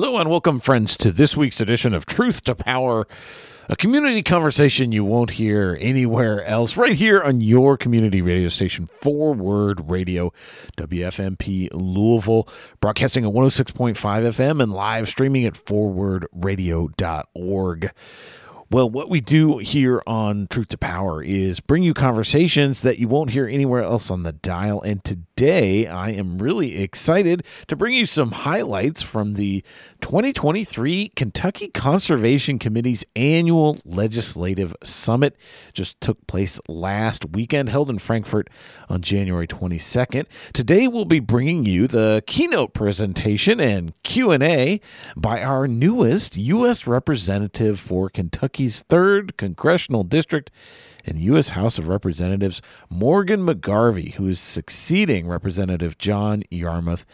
Hello and welcome, friends, to this week's edition of Truth to Power, a community conversation you won't hear anywhere else, right here on your community radio station, Forward Radio, WFMP Louisville, broadcasting at 106.5 FM and live streaming at forwardradio.org. Well, what we do here on Truth to Power is bring you conversations that you won't hear anywhere else on the dial. And today I am really excited to bring you some highlights from the 2023 Kentucky Conservation Committee's annual legislative summit. Just took place last weekend, held in Frankfort on January 22nd. Today we'll be bringing you the keynote presentation and Q&A by our newest U.S. representative for Kentucky's 3rd Congressional District in the U.S. House of Representatives, Morgan McGarvey, who is succeeding Representative John Yarmuth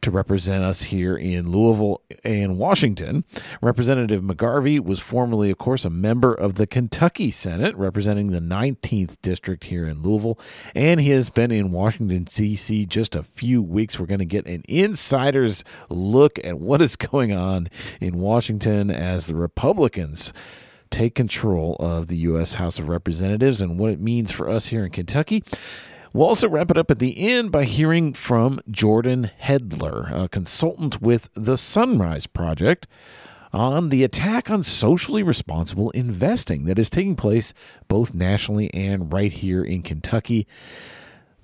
to represent us here in Louisville and Washington. Representative McGarvey was formerly, of course, a member of the Kentucky Senate, representing the 19th District here in Louisville, and he has been in Washington, D.C. just a few weeks. We're going to get an insider's look at what is going on in Washington as the Republicans take control of the U.S. House of Representatives and what it means for us here in Kentucky. We'll also wrap it up at the end by hearing from Jordan Hedler, a consultant with the Sunrise Project, on the attack on socially responsible investing that is taking place both nationally and right here in Kentucky.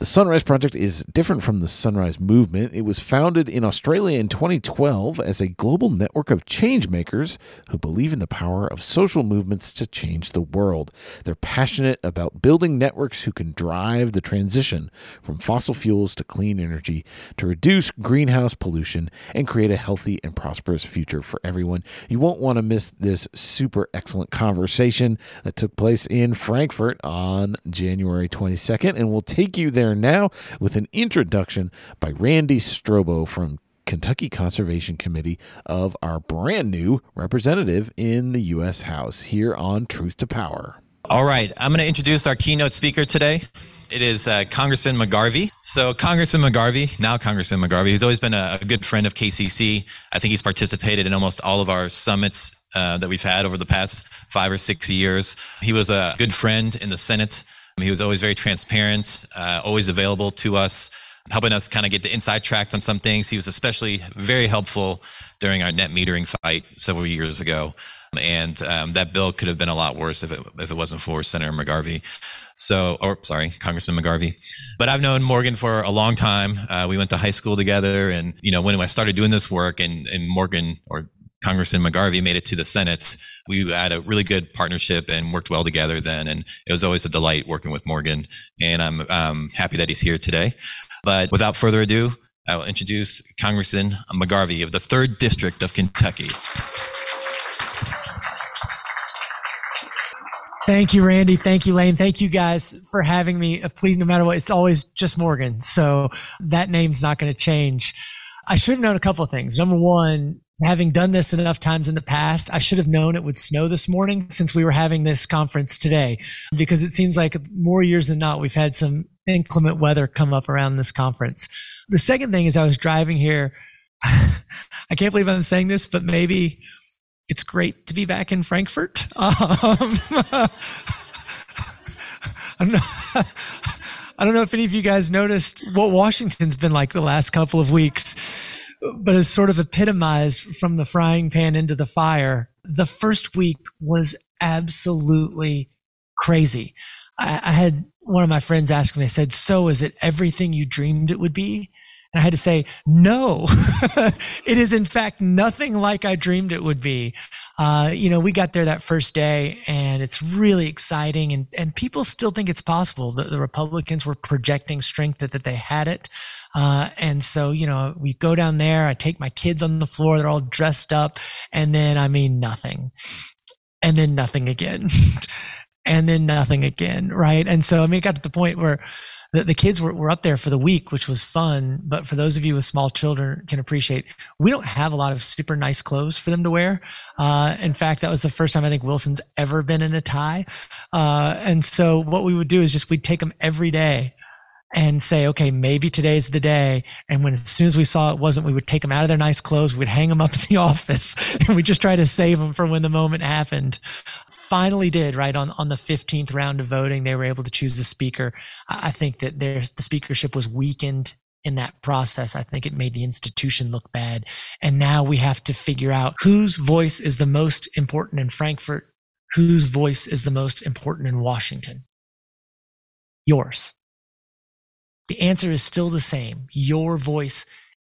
The Sunrise Project is different from the Sunrise Movement. It was founded in Australia in 2012 as a global network of changemakers who believe in the power of social movements to change the world. They're passionate about building networks who can drive the transition from fossil fuels to clean energy to reduce greenhouse pollution and create a healthy and prosperous future for everyone. You won't want to miss this super excellent conversation that took place in Frankfort on January 22nd, and we'll take you there now with an introduction by Randy Strobo from Kentucky Conservation Committee of our brand new representative in the U.S. House here on Truth to Power. All right, I'm going to introduce our keynote speaker today. It is uh, Congressman McGarvey. So, Congressman McGarvey, now Congressman McGarvey, he's always been a, a, good friend of KCC. I think he's participated in almost all of our summits uh, that we've had over the past five or six years. He was a good friend in the Senate. He was always very transparent, uh, always available to us, helping us kind of get the inside track on some things. He was especially very helpful during our net metering fight several years ago. And um, that bill could have been a lot worse if it, if it wasn't for Senator McGarvey. So, or sorry, Congressman McGarvey. But I've known Morgan for a long time. Uh, we went to high school together. And, you know, when I started doing this work and, and Morgan or Congressman McGarvey made it to the Senate, we had a really good partnership and worked well together then. And it was always a delight working with Morgan. And I'm um, happy that he's here today. But without further ado, I will introduce Congressman McGarvey of the 3rd District of Kentucky. Thank you, Randy. Thank you, Lane. Thank you guys for having me. Uh, please, no matter what, it's always just Morgan. So that name's not going to change. I should have known a couple of things. Number one, having done this enough times in the past, I should have known it would snow this morning since we were having this conference today, because it seems like more years than not, we've had some inclement weather come up around this conference. The second thing is I was driving here. I can't believe I'm saying this, but maybe it's great to be back in Frankfort. Um, I'm not, I don't know if any of you guys noticed what Washington's been like the last couple of weeks but is sort of epitomized from the frying pan into the fire. The first week was absolutely crazy. I, I had one of my friends ask me, they said, So is it everything you dreamed it would be? And I had to say, no, it is in fact nothing like I dreamed it would be. Uh, you know, we got there that first day and it's really exciting and, and people still think it's possible. The, the Republicans were projecting strength that, that they had it. Uh, and so, you know, we go down there, I take my kids on the floor, they're all dressed up, and then I mean nothing. And then nothing again. and then nothing again. Right. And so, I mean, it got to the point where the, the kids were, were up there for the week, which was fun. But for those of you with small children can appreciate, we don't have a lot of super nice clothes for them to wear. Uh, in fact, that was the first time I think Wilson's ever been in a tie. Uh, and so what we would do is just, we'd take them every day and say, okay, maybe today's the day. And when as soon as we saw it wasn't, we would take them out of their nice clothes, we'd hang them up in the office, and we just try to save them for when the moment happened. Finally, did right on on the fifteenth round of voting, they were able to choose a speaker. I think that there's the speakership was weakened in that process. I think it made the institution look bad. And now we have to figure out whose voice is the most important in Frankfort, whose voice is the most important in Washington. Yours. The answer is still the same. Your voice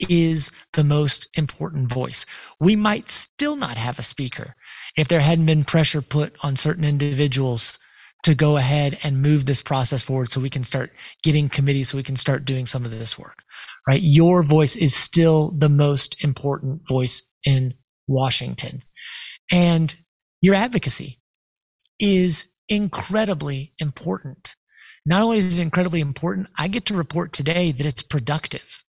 is the most important voice. We might still not have a speaker if there hadn't been pressure put on certain individuals to go ahead and move this process forward so we can start getting committees so we can start doing some of this work, right? Your voice is still the most important voice in Washington. And your advocacy is incredibly important. Not only is it incredibly important, I get to report today that it's productive.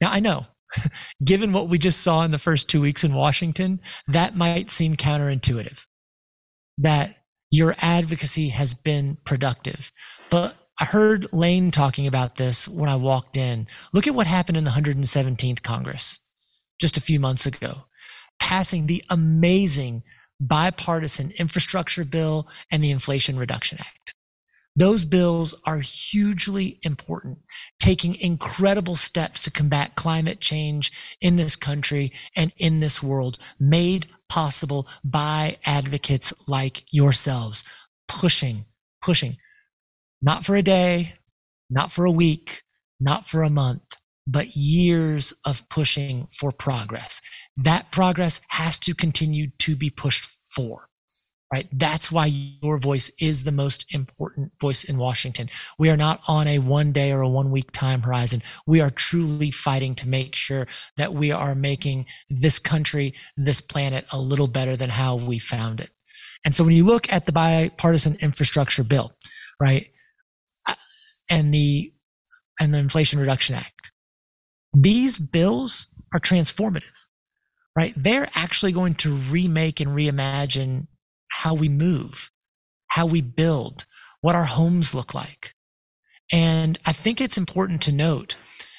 Now I know given what we just saw in the first two weeks in Washington, that might seem counterintuitive. That your advocacy has been productive. But I heard Lane talking about this when I walked in. Look at what happened in the 117th Congress just a few months ago, passing the amazing bipartisan infrastructure bill and the Inflation Reduction Act. Those bills are hugely important, taking incredible steps to combat climate change in this country and in this world, made possible by advocates like yourselves, pushing, pushing, not for a day, not for a week, not for a month, but years of pushing for progress. That progress has to continue to be pushed for right? That's why your voice is the most important voice in Washington. We are not on a one day or a one week time horizon. We are truly fighting to make sure that we are making this country, this planet a little better than how we found it. And so when you look at the bipartisan infrastructure bill, right? Uh, and the, and the Inflation Reduction Act, these bills are transformative, right? They're actually going to remake and reimagine how we move, how we build, what our homes look like. And I think it's important to note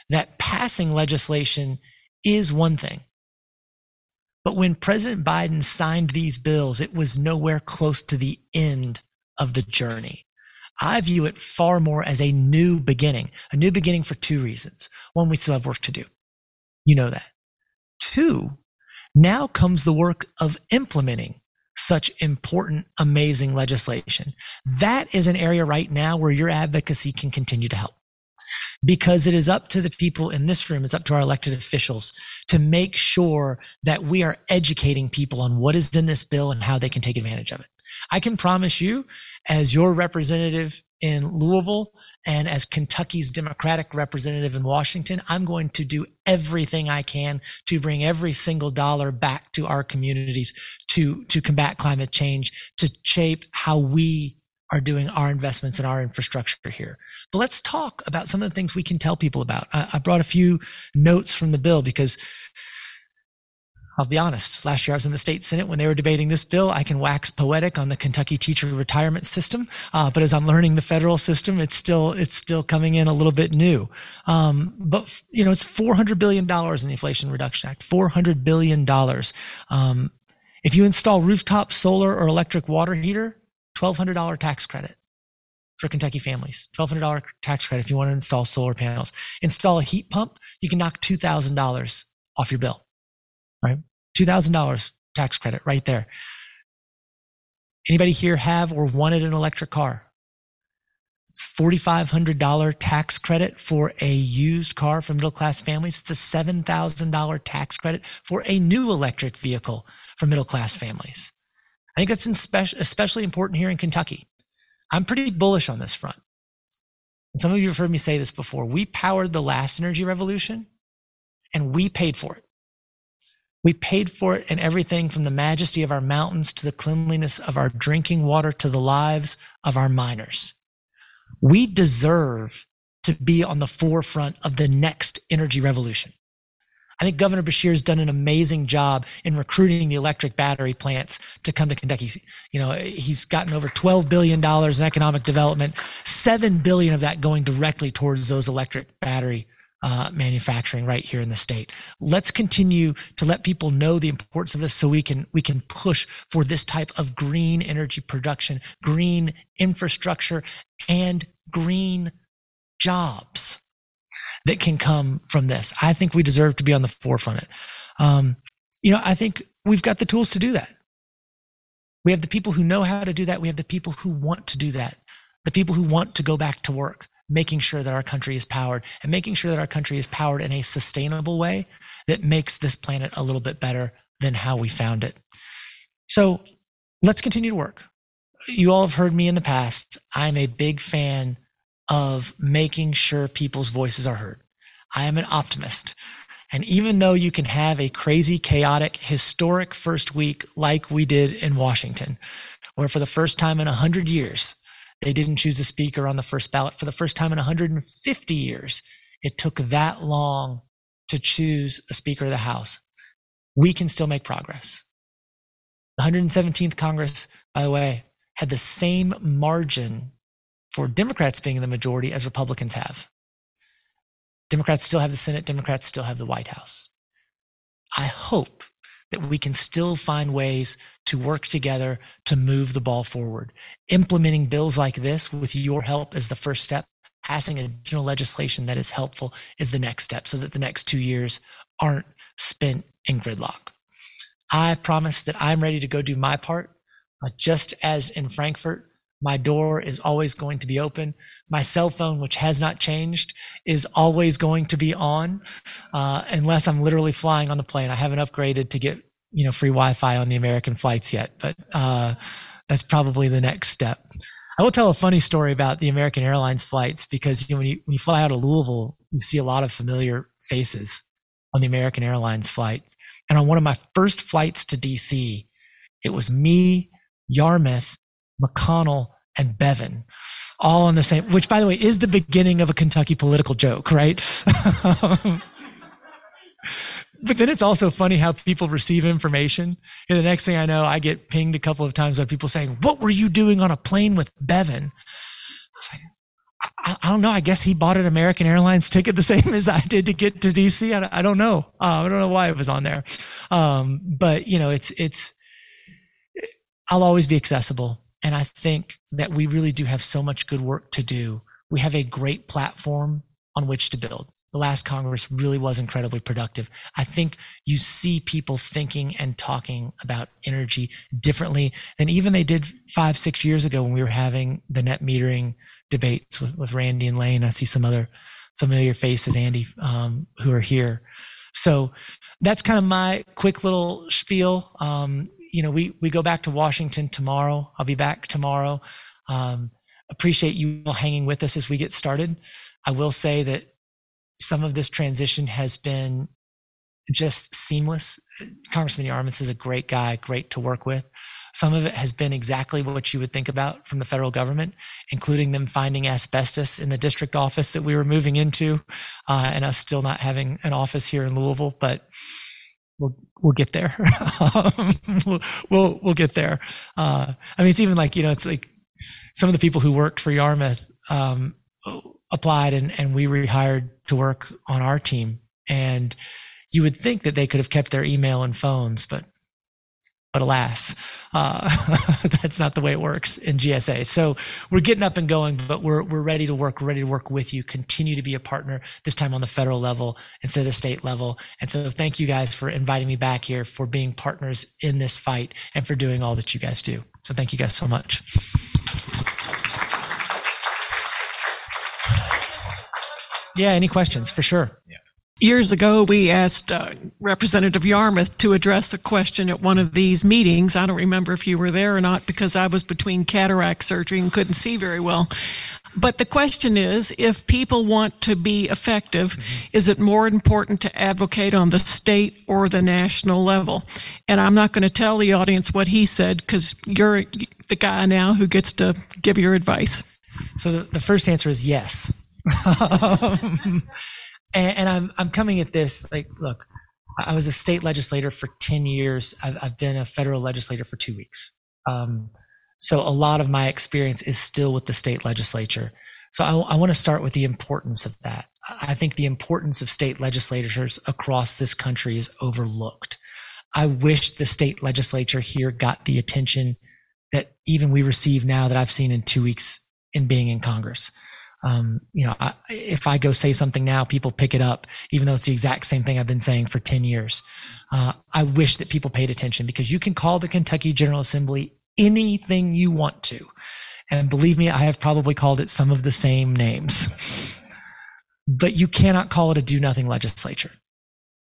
that passing legislation is one thing. But when President Biden signed these bills, it was nowhere close to the end of the journey. I view it far more as a new beginning, a new beginning for two reasons. One, we still have work to do. You know that. Two, now comes the work of implementing such important, amazing legislation. That is an area right now where your advocacy can continue to help because it is up to the people in this room, it's up to our elected officials to make sure that we are educating people on what is in this bill and how they can take advantage of it. I can promise you, as your representative in Louisville and as Kentucky's Democratic representative in Washington, I'm going to do everything I can to bring every single dollar back to our communities to, to combat climate change, to shape how we are doing our investments in our infrastructure here. But let's talk about some of the things we can tell people about. I, I brought a few notes from the bill because I'll be honest. Last year I was in the state senate when they were debating this bill. I can wax poetic on the Kentucky teacher retirement system, uh, but as I'm learning the federal system, it's still it's still coming in a little bit new. Um, but you know, it's 400 billion dollars in the Inflation Reduction Act. 400 billion dollars. Um, if you install rooftop solar or electric water heater, $1,200 tax credit for Kentucky families. $1,200 tax credit if you want to install solar panels. Install a heat pump, you can knock $2,000 off your bill right? $2,000 tax credit right there. Anybody here have or wanted an electric car? It's $4,500 tax credit for a used car for middle class families. It's a $7,000 tax credit for a new electric vehicle for middle class families. I think that's especially important here in Kentucky. I'm pretty bullish on this front. And some of you have heard me say this before. We powered the last energy revolution and we paid for it. We paid for it in everything from the majesty of our mountains to the cleanliness of our drinking water to the lives of our miners. We deserve to be on the forefront of the next energy revolution. I think Governor Beshear has done an amazing job in recruiting the electric battery plants to come to Kentucky. You know, he's gotten over $12 billion in economic development, 7 billion of that going directly towards those electric battery uh, manufacturing right here in the state. Let's continue to let people know the importance of this so we can we can push for this type of green energy production, green infrastructure, and green jobs that can come from this. I think we deserve to be on the forefront. Of it, um, you know, I think we've got the tools to do that. We have the people who know how to do that. We have the people who want to do that. The people who want to go back to work, making sure that our country is powered and making sure that our country is powered in a sustainable way that makes this planet a little bit better than how we found it. So let's continue to work. You all have heard me in the past. I'm a big fan of making sure people's voices are heard. I am an optimist. And even though you can have a crazy, chaotic, historic first week like we did in Washington, where for the first time in a 100 years, they didn't choose a speaker on the first ballot. For the first time in 150 years, it took that long to choose a Speaker of the House. We can still make progress. The 117th Congress, by the way, had the same margin for Democrats being in the majority as Republicans have. Democrats still have the Senate, Democrats still have the White House. I hope that we can still find ways to work together to move the ball forward. Implementing bills like this with your help is the first step. Passing additional legislation that is helpful is the next step so that the next two years aren't spent in gridlock. I promise that I'm ready to go do my part. Just as in Frankfort, my door is always going to be open. My cell phone, which has not changed, is always going to be on, uh, unless I'm literally flying on the plane. I haven't upgraded to get you know free Wi-Fi on the American flights yet, but uh, that's probably the next step. I will tell a funny story about the American Airlines flights because you know, when you when you fly out of Louisville, you see a lot of familiar faces on the American Airlines flights. And on one of my first flights to DC, it was me, Yarmuth, McConnell, and Bevin all on the same, which by the way is the beginning of a Kentucky political joke, right? but then it's also funny how people receive information. And the next thing I know, I get pinged a couple of times by people saying, What were you doing on a plane with Bevin? I was like, I, I don't know. I guess he bought an American Airlines ticket the same as I did to get to DC. I, I don't know. Uh, I don't know why it was on there. Um, but you know, it's, it's, I'll always be accessible. And I think that we really do have so much good work to do. We have a great platform on which to build. The last Congress really was incredibly productive. I think you see people thinking and talking about energy differently than even they did five, six years ago when we were having the net metering debates with, with Randy and Lane. I see some other familiar faces, Andy, um, who are here. So that's kind of my quick little spiel. Um, you know, we we go back to Washington tomorrow. I'll be back tomorrow. Um, appreciate you all hanging with us as we get started. I will say that some of this transition has been just seamless. Congressman Yarmuth is a great guy, great to work with. Some of it has been exactly what you would think about from the federal government, including them finding asbestos in the district office that we were moving into, uh, and us still not having an office here in Louisville. But we'll we'll get there. we'll, we'll, get there. Uh, I mean, it's even like you know, it's like some of the people who worked for Yarmuth um, applied, and and we rehired to work on our team. And you would think that they could have kept their email and phones, but but alas, uh, that's not the way it works in GSA. So we're getting up and going, but we're, we're ready to work. We're ready to work with you, continue to be a partner, this time on the federal level instead of the state level. And so thank you guys for inviting me back here, for being partners in this fight, and for doing all that you guys do. So thank you guys so much. Yeah, any questions for sure? Yeah. Years ago, we asked uh, Representative Yarmuth to address a question at one of these meetings. I don't remember if you were there or not because I was between cataract surgery and couldn't see very well. But the question is if people want to be effective, mm-hmm. is it more important to advocate on the state or the national level? And I'm not going to tell the audience what he said because you're the guy now who gets to give your advice. So the, the first answer is yes. and, and I'm I'm coming at this like, look, I was a state legislator for 10 years. I've, I've been a federal legislator for two weeks. Um, so a lot of my experience is still with the state legislature. So I, I want to start with the importance of that. I think the importance of state legislatures across this country is overlooked. I wish the state legislature here got the attention that even we receive now that I've seen in two weeks in being in Congress. Um, you know, I, if I go say something now, people pick it up, even though it's the exact same thing I've been saying for 10 years. Uh, I wish that people paid attention because you can call the Kentucky General Assembly anything you want to. And believe me, I have probably called it some of the same names. But you cannot call it a do nothing legislature.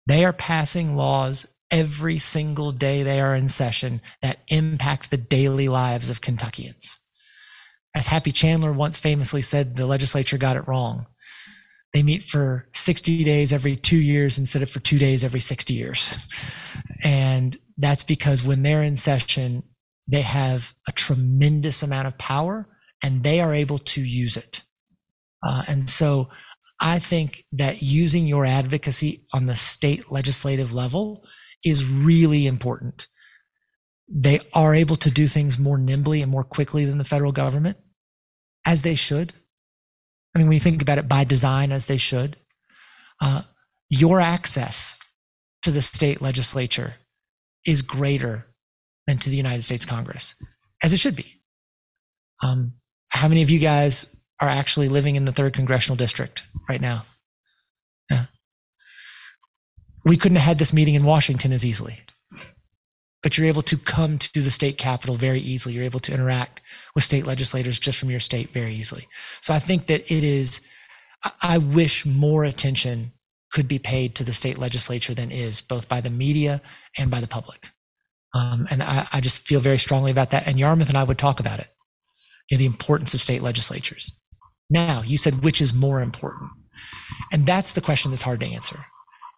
They are passing laws every single day they are in session that impact the daily lives of Kentuckians. As Happy Chandler once famously said, the legislature got it wrong. They meet for 60 days every two years instead of for two days every 60 years. And that's because when they're in session, they have a tremendous amount of power and they are able to use it. Uh, and so I think that using your advocacy on the state legislative level is really important. They are able to do things more nimbly and more quickly than the federal government, as they should. I mean, when you think about it by design, as they should, uh, your access to the state legislature is greater than to the United States Congress, as it should be. Um, how many of you guys are actually living in the third congressional district right now? Yeah. We couldn't have had this meeting in Washington as easily, but you're able to come to the state capitol very easily. You're able to interact with state legislators just from your state very easily. So I think that it is, I wish more attention could be paid to the state legislature than is, both by the media and by the public. Um, and I, I, just feel very strongly about that. And Yarmuth and I would talk about it, you know, the importance of state legislatures. Now, you said which is more important. And that's the question that's hard to answer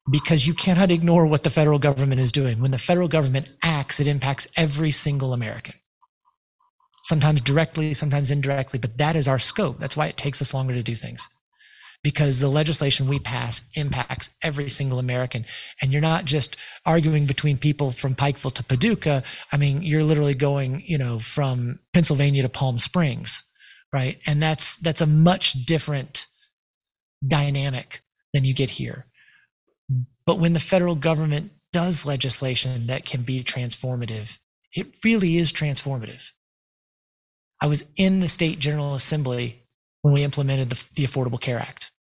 because you cannot ignore what the federal government is doing. When the federal government acts, it impacts every single American. Sometimes directly, sometimes indirectly, but that is our scope. That's why it takes us longer to do things because the legislation we pass impacts every single American. And you're not just arguing between people from Pikeville to Paducah. I mean, you're literally going, you know, from Pennsylvania to Palm Springs, right? And that's, that's a much different dynamic than you get here. But when the federal government does legislation that can be transformative, it really is transformative. I was in the state general assembly when we implemented the, the Affordable Care Act.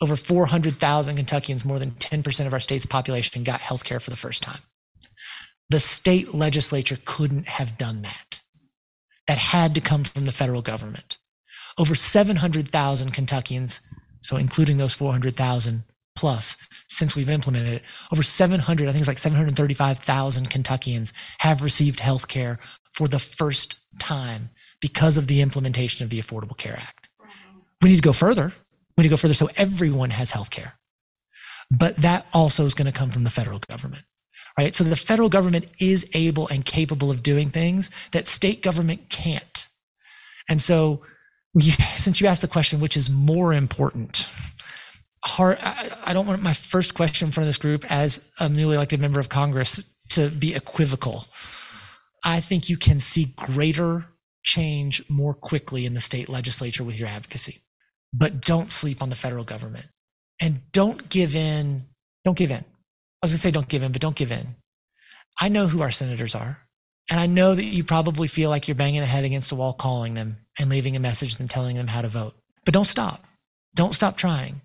Over 400,000 Kentuckians, more than 10% of our state's population, got health care for the first time. The state legislature couldn't have done that. That had to come from the federal government. Over 700,000 Kentuckians, so including those 400,000 plus since we've implemented it, over 700, I think it's like 735,000 Kentuckians have received health care for the first time because of the implementation of the Affordable Care Act. We need to go further. We need to go further so everyone has health care. But that also is going to come from the federal government, right? So the federal government is able and capable of doing things that state government can't. And so, since you asked the question, which is more important, hard, I don't want my first question in front of this group as a newly elected member of Congress to be equivocal. I think you can see greater change more quickly in the state legislature with your advocacy. But don't sleep on the federal government and don't give in. Don't give in. I was going to say don't give in, but don't give in. I know who our senators are. And I know that you probably feel like you're banging a head against a wall calling them and leaving a message and telling them how to vote. But don't stop. Don't stop trying.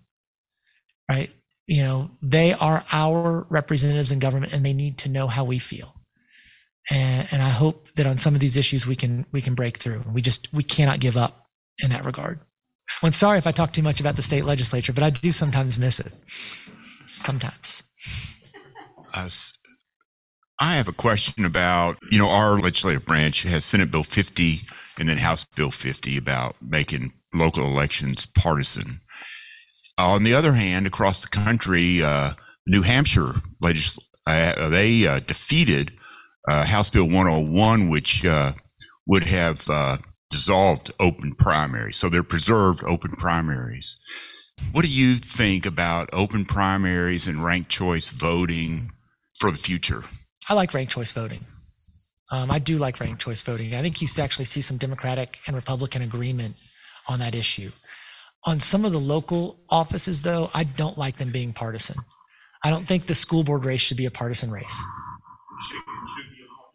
Right? You know, they are our representatives in government and they need to know how we feel and, and I hope that on some of these issues we can we can break through. We just we cannot give up in that regard. Well, I'm sorry if I talk too much about the state legislature, but I do sometimes miss it. Sometimes. Uh, I have a question about, you know, our legislative branch has Senate Bill 50 and then House Bill 50 about making local elections partisan. Uh, on the other hand, across the country, uh, New Hampshire legislature, uh, they uh, defeated uh, House Bill 101, which uh, would have dissolved open primaries. So they're preserved open primaries. What do you think about open primaries and ranked choice voting for the future? I like ranked choice voting. Um, I do like ranked choice voting. I think you actually see some Democratic and Republican agreement on that issue. On some of the local offices, though, I don't like them being partisan. I don't think the school board race should be a partisan race.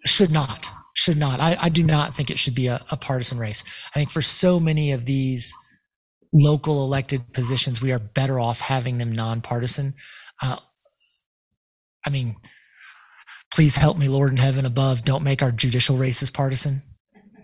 Should not. Should not. I, I do not think it should be a, a partisan race. I think for so many of these local elected positions, we are better off having them nonpartisan. Uh, I mean, please help me, Lord in heaven above. Don't make our judicial races partisan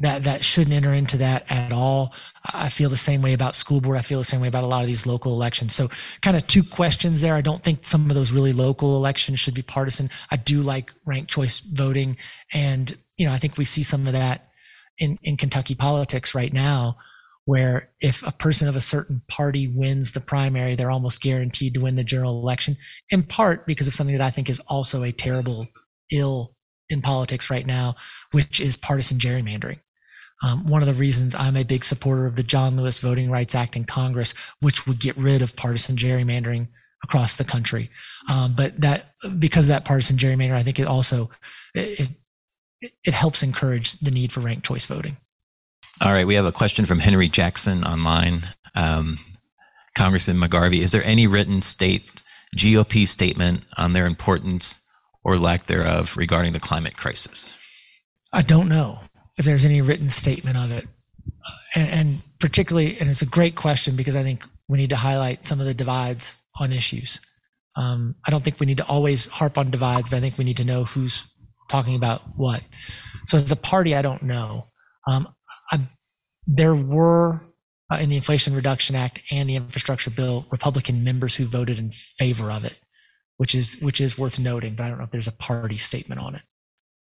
that that shouldn't enter into that at all. I feel the same way about school board. I feel the same way about a lot of these local elections. So kind of two questions there. I don't think some of those really local elections should be partisan. I do like ranked choice voting. And, you know, I think we see some of that in, in Kentucky politics right now, where if a person of a certain party wins the primary, they're almost guaranteed to win the general election, in part because of something that I think is also a terrible, ill in politics right now, which is partisan gerrymandering. Um, one of the reasons I'm a big supporter of the John Lewis Voting Rights Act in Congress, which would get rid of partisan gerrymandering across the country. Um, but that because of that partisan gerrymandering, I think it also it, it, it helps encourage the need for ranked choice voting. All right, we have a question from Henry Jackson online. Um, Congressman McGarvey, is there any written state GOP statement on their importance or lack thereof regarding the climate crisis? I don't know if there's any written statement of it. And, and, particularly, and it's a great question because I think we need to highlight some of the divides on issues. Um, I don't think we need to always harp on divides, but I think we need to know who's talking about what. So as a party, I don't know. Um, I, there were uh, in the Inflation Reduction Act and the infrastructure bill Republican members who voted in favor of it, which is which is worth noting. But I don't know if there's a party statement on it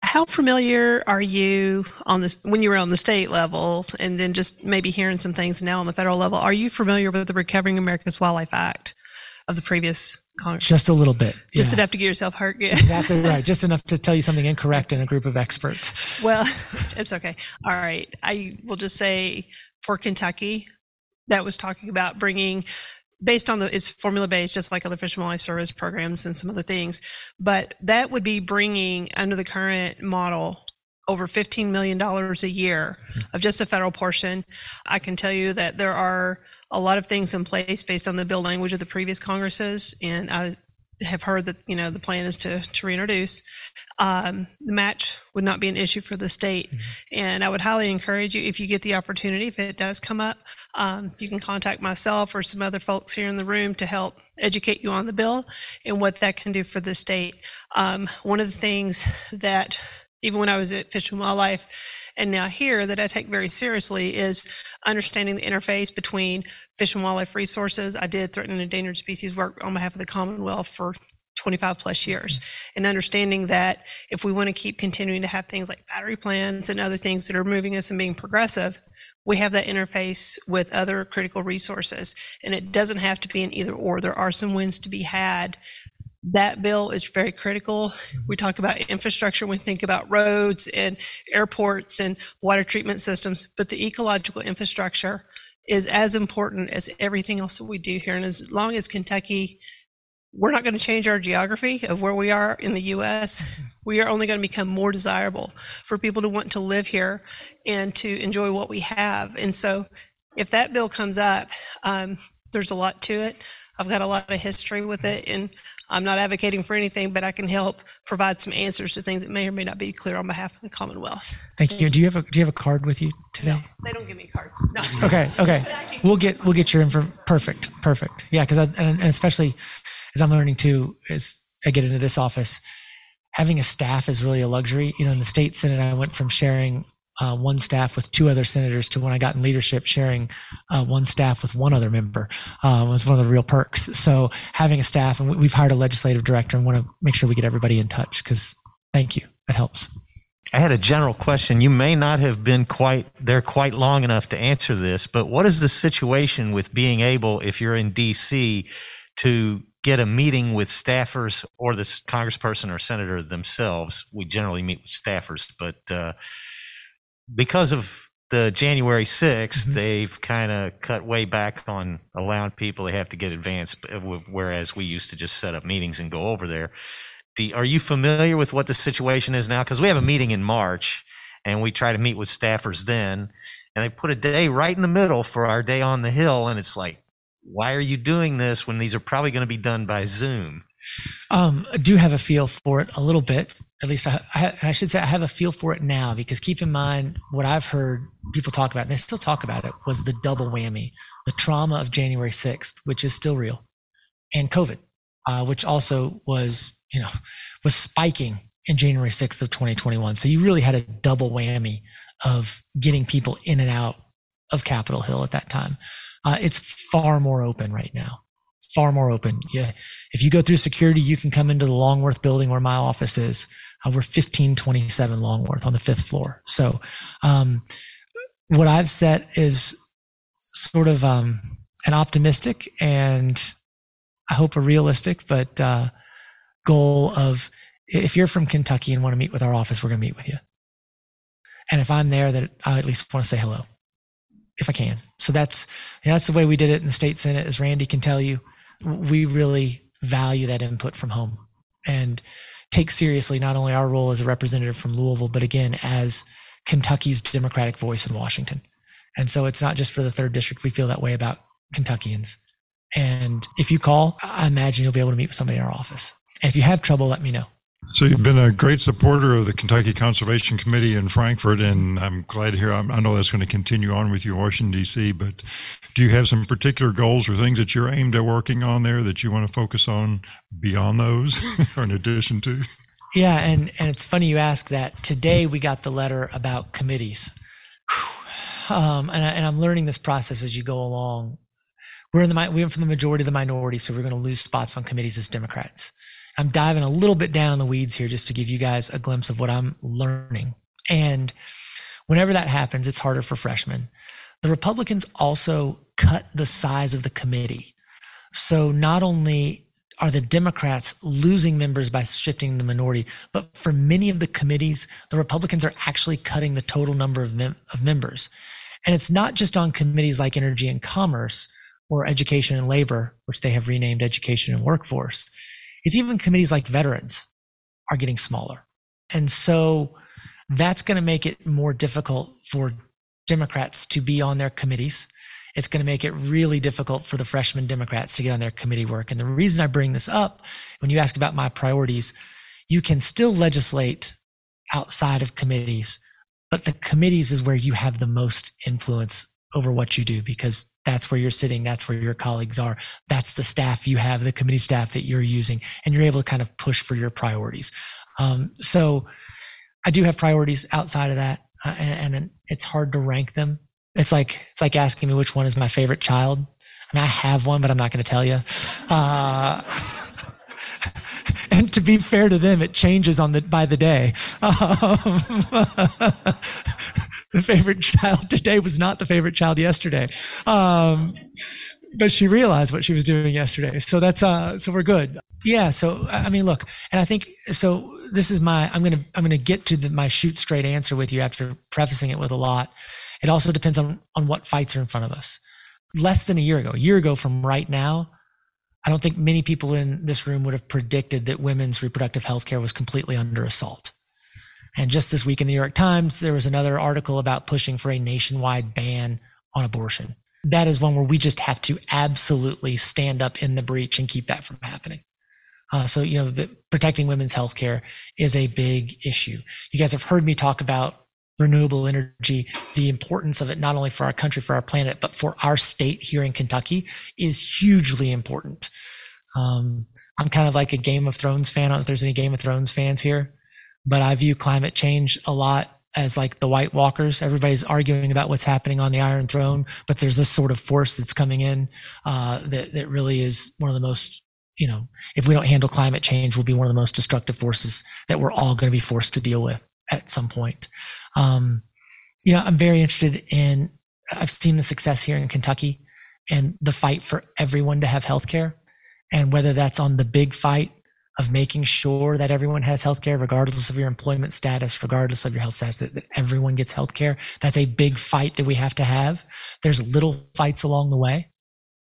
how familiar are you on this when you were on the state level and then just maybe hearing some things now on the federal level are you familiar with the recovering america's wildlife act of the previous congress? Just a little bit just yeah. enough to get yourself hurt yeah. Exactly right. Just enough to tell you something incorrect in a group of experts. Well it's okay. All right. I will just say for kentucky that was talking about bringing based on the it's formula based just like other fish and wildlife service programs and some other things but that would be bringing under the current model over $15 million a year of just a federal portion i can tell you that there are a lot of things in place based on the bill language of the previous congresses and i have heard that you know the plan is to to reintroduce. Um, the match would not be an issue for the state, mm-hmm. and I would highly encourage you if you get the opportunity, if it does come up, um, you can contact myself or some other folks here in the room to help educate you on the bill and what that can do for the state. Um, one of the things that even when I was at Fish and Wildlife and now here that I take very seriously is understanding the interface between fish and wildlife resources. I did threatened and endangered species work on behalf of the Commonwealth for 25 plus years and understanding that if we want to keep continuing to have things like battery plants and other things that are moving us and being progressive, we have that interface with other critical resources. And it doesn't have to be an either or. There are some wins to be had that bill is very critical. We talk about infrastructure, we think about roads and airports and water treatment systems, but the ecological infrastructure is as important as everything else that we do here. And as long as Kentucky, we're not going to change our geography of where we are in the US, we are only going to become more desirable for people to want to live here and to enjoy what we have. And so if that bill comes up, um, there's a lot to it. I've got a lot of history with it, and I'm not advocating for anything, but I can help provide some answers to things that may or may not be clear on behalf of the Commonwealth. Thank you. Do you have a Do you have a card with you today? No, they don't give me cards. No. Okay. Okay. We'll get we'll get your info. Perfect. Perfect. Yeah, because and, and especially I'm learning too, as I get into this office, having a staff is really a luxury. You know, in the state senate, I went from sharing uh, one staff with two other senators to when I got in leadership, sharing uh, one staff with one other member uh, was one of the real perks. So having a staff, and we've hired a legislative director, and want to make sure we get everybody in touch because thank you, that helps. I had a general question. You may not have been quite there quite long enough to answer this, but what is the situation with being able, if you're in D.C., to get a meeting with staffers or the congressperson or senator themselves? We generally meet with staffers, but uh, because of the January 6th, Mhm. they've kind of cut way back on allowing people they have to get advance, uh, whereas we used to just set up meetings and go over there. Do, are you familiar with what the situation is now? Because we have a meeting in March and we try to meet with staffers then, and they put a day right in the middle for our day on the Hill. And it's like, why are you doing this when these are probably going to be done by Zoom? Um, I do have a feel for it a little bit. At least I, I, I should say I have a feel for it now because keep in mind what I've heard people talk about, and they still talk about it, was the double whammy, the trauma of January 6th, which is still real, and COVID, uh, which also was, you know, was spiking in January 6th of 2021. So you really had a double whammy of getting people in and out of Capitol Hill at that time. Uh, it's far more open right now far more open. Yeah. If you go through security, you can come into the Longworth building where my office is. Uh, we're 1527 Longworth on the fifth floor. So, um, what I've set is sort of, um, an optimistic and I hope a realistic, but, uh, goal of if you're from Kentucky and want to meet with our office, we're going to meet with you. And if I'm there, that I at least want to say hello if I can. So that's, that's the way we did it in the state Senate, as Randy can tell you we really value that input from home and take seriously not only our role as a representative from Louisville, but again, as Kentucky's Democratic voice in Washington. And so it's not just for the third district. We feel that way about Kentuckians. And if you call, I imagine you'll be able to meet with somebody in our office. And if you have trouble, let me know. So you've been a great supporter of the Kentucky Conservation Committee in Frankfort, and I'm glad to hear. I know that's going to continue on with you, Washington D.C. But do you have some particular goals or things that you're aimed at working on there that you want to focus on beyond those, or in addition to? Yeah, and and it's funny you ask that. Today we got the letter about committees, um, and, I, and I'm learning this process as you go along. We're in the we went from the majority to the minority, so we're going to lose spots on committees as Democrats. I'm diving a little bit down in the weeds here just to give you guys a glimpse of what I'm learning. And whenever that happens, it's harder for freshmen. The Republicans also cut the size of the committee. So not only are the Democrats losing members by shifting the minority, but for many of the committees, the Republicans are actually cutting the total number of, mem- of members. And it's not just on committees like Energy and Commerce or Education and Labor, which they have renamed Education and Workforce is even committees like veterans are getting smaller. And so that's going to make it more difficult for Democrats to be on their committees. It's going to make it really difficult for the freshman Democrats to get on their committee work. And the reason I bring this up, when you ask about my priorities, you can still legislate outside of committees, but the committees is where you have the most influence over what you do because that's where you're sitting. That's where your colleagues are. That's the staff you have, the committee staff that you're using, and you're able to kind of push for your priorities. Um, so I do have priorities outside of that, uh, and, and, it's hard to rank them. It's like it's like asking me which one is my favorite child. I mean, I have one, but I'm not going to tell you. Uh, and to be fair to them, it changes on the by the day. Um, the favorite child today was not the favorite child yesterday. Um, but she realized what she was doing yesterday. So that's uh so we're good. Yeah, so I mean look, and I think so this is my I'm going to I'm going to get to the, my shoot straight answer with you after prefacing it with a lot. It also depends on on what fights are in front of us. Less than a year ago, a year ago from right now, I don't think many people in this room would have predicted that women's reproductive health care was completely under assault. And just this week in the New York Times, there was another article about pushing for a nationwide ban on abortion. That is one where we just have to absolutely stand up in the breach and keep that from happening. Uh, so, you know, the, protecting women's health care is a big issue. You guys have heard me talk about renewable energy, the importance of it, not only for our country, for our planet, but for our state here in Kentucky is hugely important. Um, I'm kind of like a Game of Thrones fan. I don't know if there's any Game of Thrones fans here but I view climate change a lot as like the White Walkers. Everybody's arguing about what's happening on the Iron Throne, but there's this sort of force that's coming in uh, that that really is one of the most. You know, if we don't handle climate change, we'll be one of the most destructive forces that we're all going to be forced to deal with at some point. Um, you know, I'm very interested in. I've seen the success here in Kentucky and the fight for everyone to have health care, and whether that's on the big fight of making sure that everyone has health care, regardless of your employment status, regardless of your health status, that, that everyone gets health care. That's a big fight that we have to have. There's little fights along the way,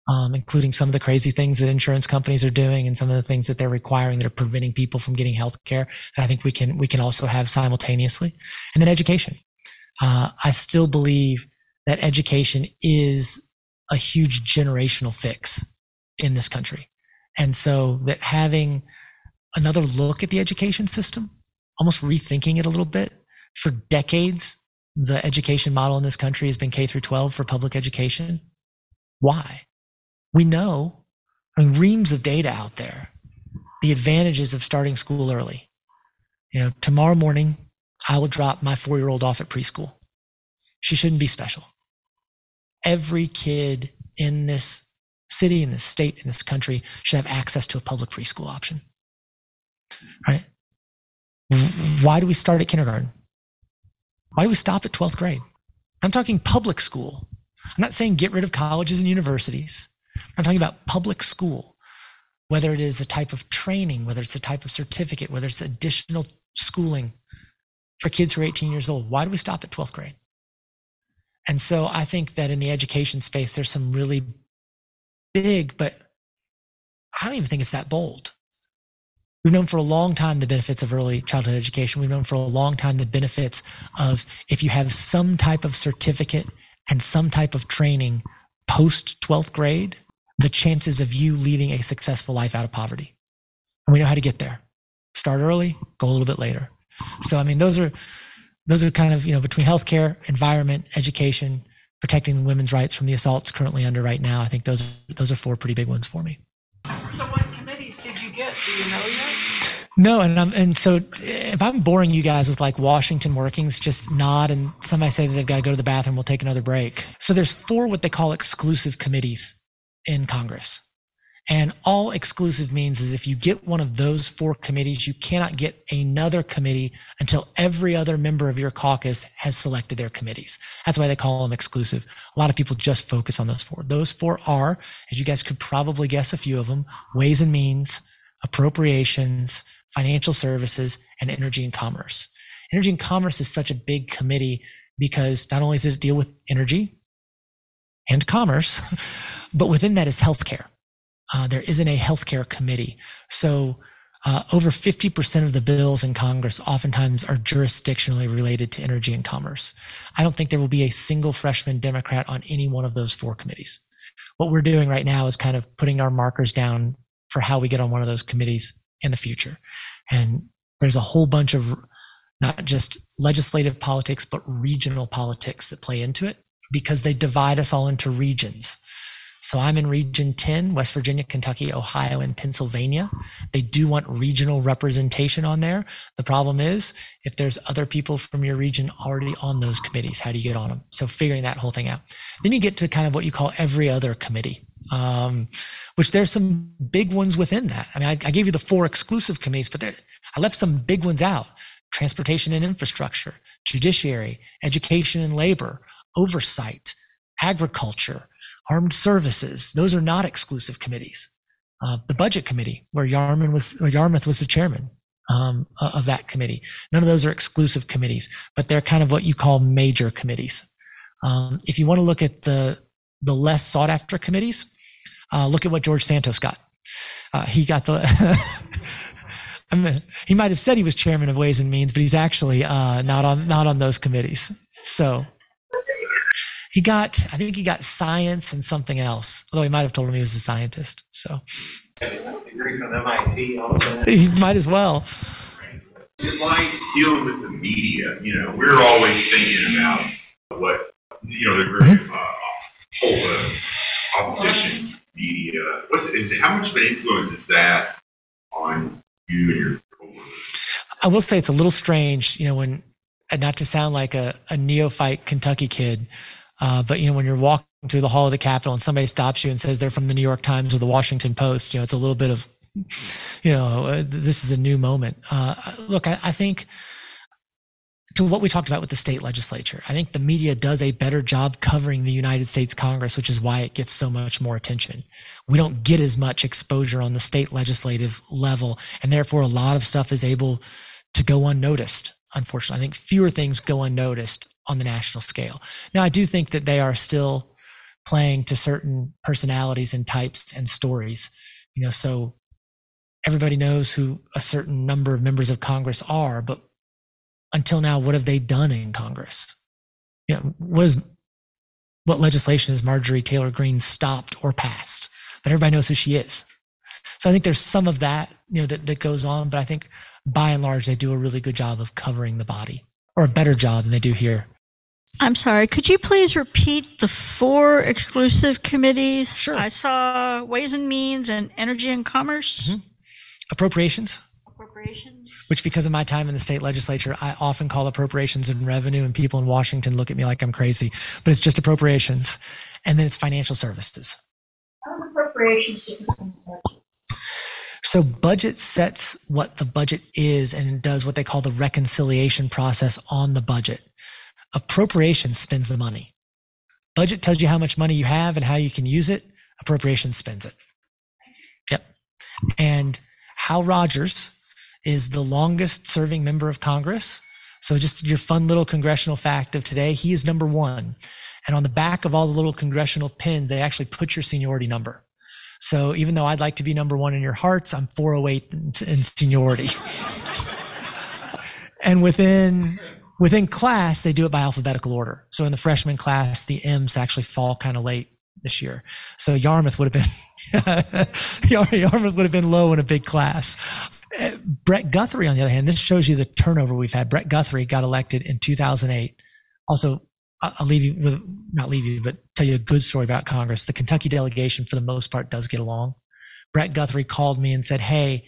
um, including some of the crazy things that insurance companies are doing and some of the things that they're requiring that are preventing people from getting health care that I think we can, we can also have simultaneously. And then education. Uh, I still believe that education is a huge generational fix in this country. And so that having another look at the education system, almost rethinking it a little bit. For decades, the education model in this country has been K through 12 for public education. Why? We know, I mean, reams of data out there, the advantages of starting school early. You know, tomorrow morning, I will drop my four year old off at preschool. She shouldn't be special. Every kid in this city, in this state, in this country should have access to a public preschool option right? Why do we start at kindergarten? Why do we stop at 12th grade? I'm talking public school. I'm not saying get rid of colleges and universities. I'm talking about public school, whether it is a type of training, whether it's a type of certificate, whether it's additional schooling for kids who are 18 years old. Why do we stop at 12th grade? And so I think that in the education space, there's some really big, but I don't even think it's that bold We've known for a long time the benefits of early childhood education. We've known for a long time the benefits of if you have some type of certificate and some type of training post 12th grade, the chances of you leading a successful life out of poverty. And we know how to get there. Start early, go a little bit later. So, I mean, those are, those are kind of, you know, between healthcare, environment, education, protecting women's rights from the assaults currently under right now. I think those, those are four pretty big ones for me. So what get? Do you know yet? No, and I'm, and so if I'm boring you guys with like Washington workings, just nod and somebody say that they've got to go to the bathroom, we'll take another break. So there's four what they call exclusive committees in Congress. And all exclusive means is if you get one of those four committees, you cannot get another committee until every other member of your caucus has selected their committees. That's why they call them exclusive. A lot of people just focus on those four. Those four are, as you guys could probably guess a few of them, ways and means, appropriations, financial services, and energy and commerce. Energy and commerce is such a big committee because not only does it deal with energy and commerce, but within that is healthcare uh, there isn't a healthcare committee. So uh, over 50% of the bills in Congress oftentimes are jurisdictionally related to energy and commerce. I don't think there will be a single freshman Democrat on any one of those four committees. What we're doing right now is kind of putting our markers down for how we get on one of those committees in the future. And there's a whole bunch of not just legislative politics, but regional politics that play into it because they divide us all into regions. So I'm in region 10, West Virginia, Kentucky, Ohio, and Pennsylvania. They do want regional representation on there. The problem is if there's other people from your region already on those committees, how do you get on them? So figuring that whole thing out. Then you get to kind of what you call every other committee. Um, which there's some big ones within that. I mean, I, I gave you the four exclusive committees, but there, I left some big ones out. Transportation and infrastructure, judiciary, education and labor, oversight, agriculture, armed services. Those are not exclusive committees. Uh, the budget committee, where Yarman was, where Yarmuth was the chairman um, of that committee. None of those are exclusive committees, but they're kind of what you call major committees. Um, if you want to look at the the less sought after committees, uh, look at what George Santos got. Uh, he got the. I mean, he might have said he was chairman of Ways and Means, but he's actually uh, not on not on those committees. So he got, I think he got science and something else, although he might have told him he was a scientist. So he might as well. It's like dealing with the media. You know, we're always thinking about what, you know, the mm-hmm. uh, whole uh, opposition media. What is it, how much of an influence is that on you and your coworkers? I will say it's a little strange, you know, when, not to sound like a, a neophyte Kentucky kid, uh, but you know, when you're walking through the hall of the Capitol and somebody stops you and says they're from the New York Times or the Washington Post, you know, it's a little bit of, you know, uh, this is a new moment. Uh, look, I, I think to what we talked about with the state legislature. I think the media does a better job covering the United States Congress, which is why it gets so much more attention. We don't get as much exposure on the state legislative level, and therefore a lot of stuff is able to go unnoticed. Unfortunately, I think fewer things go unnoticed on the national scale. Now, I do think that they are still playing to certain personalities and types and stories. You know, so everybody knows who a certain number of members of Congress are, but until now, what have they done in Congress? You know, what is what legislation has Marjorie Taylor Greene stopped or passed? But everybody knows who she is. So I think there's some of that, you know, that, that goes on, but I think by and large, they do a really good job of covering the body or a better job than they do here. I'm sorry, could you please repeat the four exclusive committees? Sure. I saw Ways and Means and Energy and Commerce. Mhm. Appropriations, Appropriations. which because of my time in the state legislature, I often call appropriations and revenue, and people in Washington look at me like I'm crazy, but it's just appropriations. And then it's financial services. Appropriations different from budget? So budget sets what the budget is and does what they call the reconciliation process on the budget. Appropriations spends the money. Budget tells you how much money you have and how you can use it. Appropriation spends it. Yep. And Hal Rogers is the longest serving member of Congress. So just your fun little congressional fact of today, he is number one. And on the back of all the little congressional pins, they actually put your seniority number. So even though I'd like to be number one in your hearts, I'm 408 in, in seniority. and within within class, they do it by alphabetical order. So in the freshman class, the M's actually fall kind of late this year. So Yarmuth would have been Yarmuth would have been low in a big class. Uh, Brett Guthrie, on the other hand, this shows you the turnover we've had. Brett Guthrie got elected in 2008. Also, I'll leave you with not leave you, but tell you a good story about Congress. The Kentucky delegation, for the most part, does get along. Brett Guthrie called me and said, "Hey,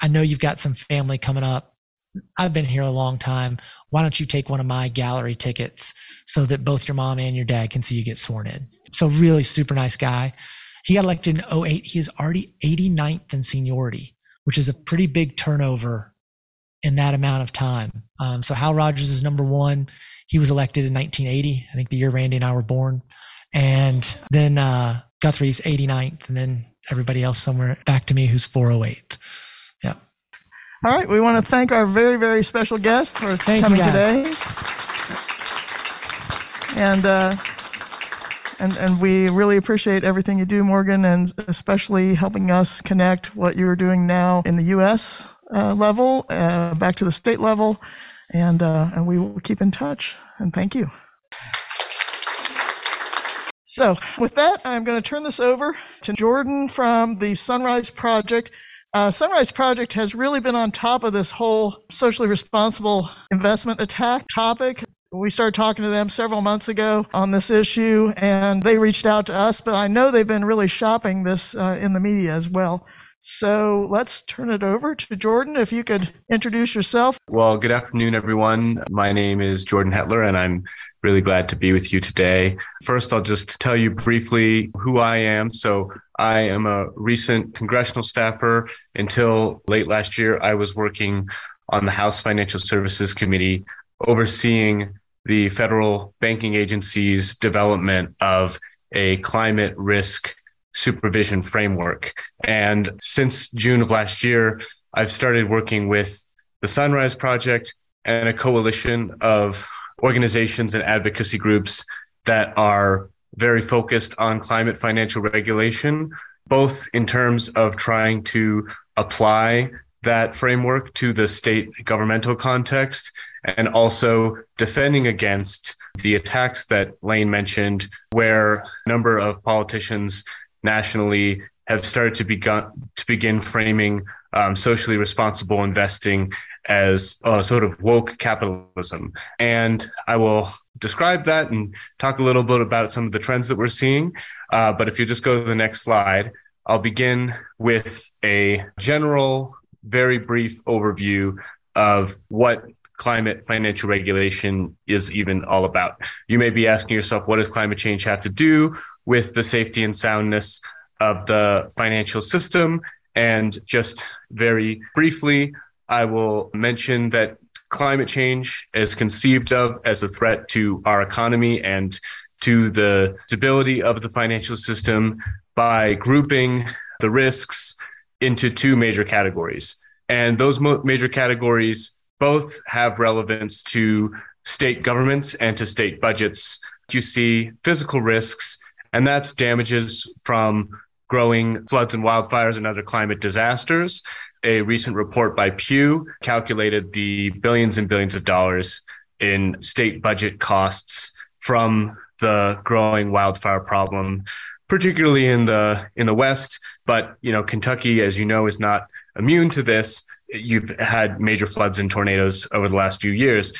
I know you've got some family coming up. I've been here a long time. Why don't you take one of my gallery tickets so that both your mom and your dad can see you get sworn in?" So really super nice guy. He got elected in 08. He is already 89th in seniority, which is a pretty big turnover in that amount of time. Um, so Hal Rogers is number one. He was elected in 1980, I think the year Randy and I were born. And then uh, Guthrie's 89th, and then everybody else somewhere back to me who's 408th. All right, we want to thank our very, very special guest for Thank coming today. And uh, and and we really appreciate everything you do, Morgan, and especially helping us connect what you're doing now in the U.S. Uh, level uh, back to the state level, and uh, and we will keep in touch. And thank you. So, with that, I'm going to turn this over to Jordan from the Sunrise Project. Uh, Sunrise Project has really been on top of this whole socially responsible investment attack topic. We started talking to them several months ago on this issue, and they reached out to us, but I know they've been really shopping this uh, in the media as well. So let's turn it over to Jordan. If you could introduce yourself. Well, good afternoon, everyone. My name is Jordan Hetler, and I'm really glad to be with you today. First, I'll just tell you briefly who I am. So, I am a recent congressional staffer. Until late last year, I was working on the House Financial Services Committee, overseeing the federal banking agency's development of a climate risk supervision framework. And since June of last year, I've started working with the Sunrise Project and a coalition of organizations and advocacy groups that are very focused on climate financial regulation, both in terms of trying to apply that framework to the state governmental context and also defending against the attacks that Lane mentioned, where a number of politicians nationally have started to begun to begin framing um, socially responsible investing as a sort of woke capitalism. And I will describe that and talk a little bit about some of the trends that we're seeing. Uh, but if you just go to the next slide, I'll begin with a general, very brief overview of what climate financial regulation is even all about. You may be asking yourself, what does climate change have to do with the safety and soundness of the financial system? And just very briefly, I will mention that climate change is conceived of as a threat to our economy and to the stability of the financial system by grouping the risks into two major categories. And those mo- major categories both have relevance to state governments and to state budgets. You see physical risks, and that's damages from growing floods and wildfires and other climate disasters. A recent report by Pew calculated the billions and billions of dollars in state budget costs from the growing wildfire problem, particularly in the in the West. But you know, Kentucky, as you know, is not immune to this. You've had major floods and tornadoes over the last few years.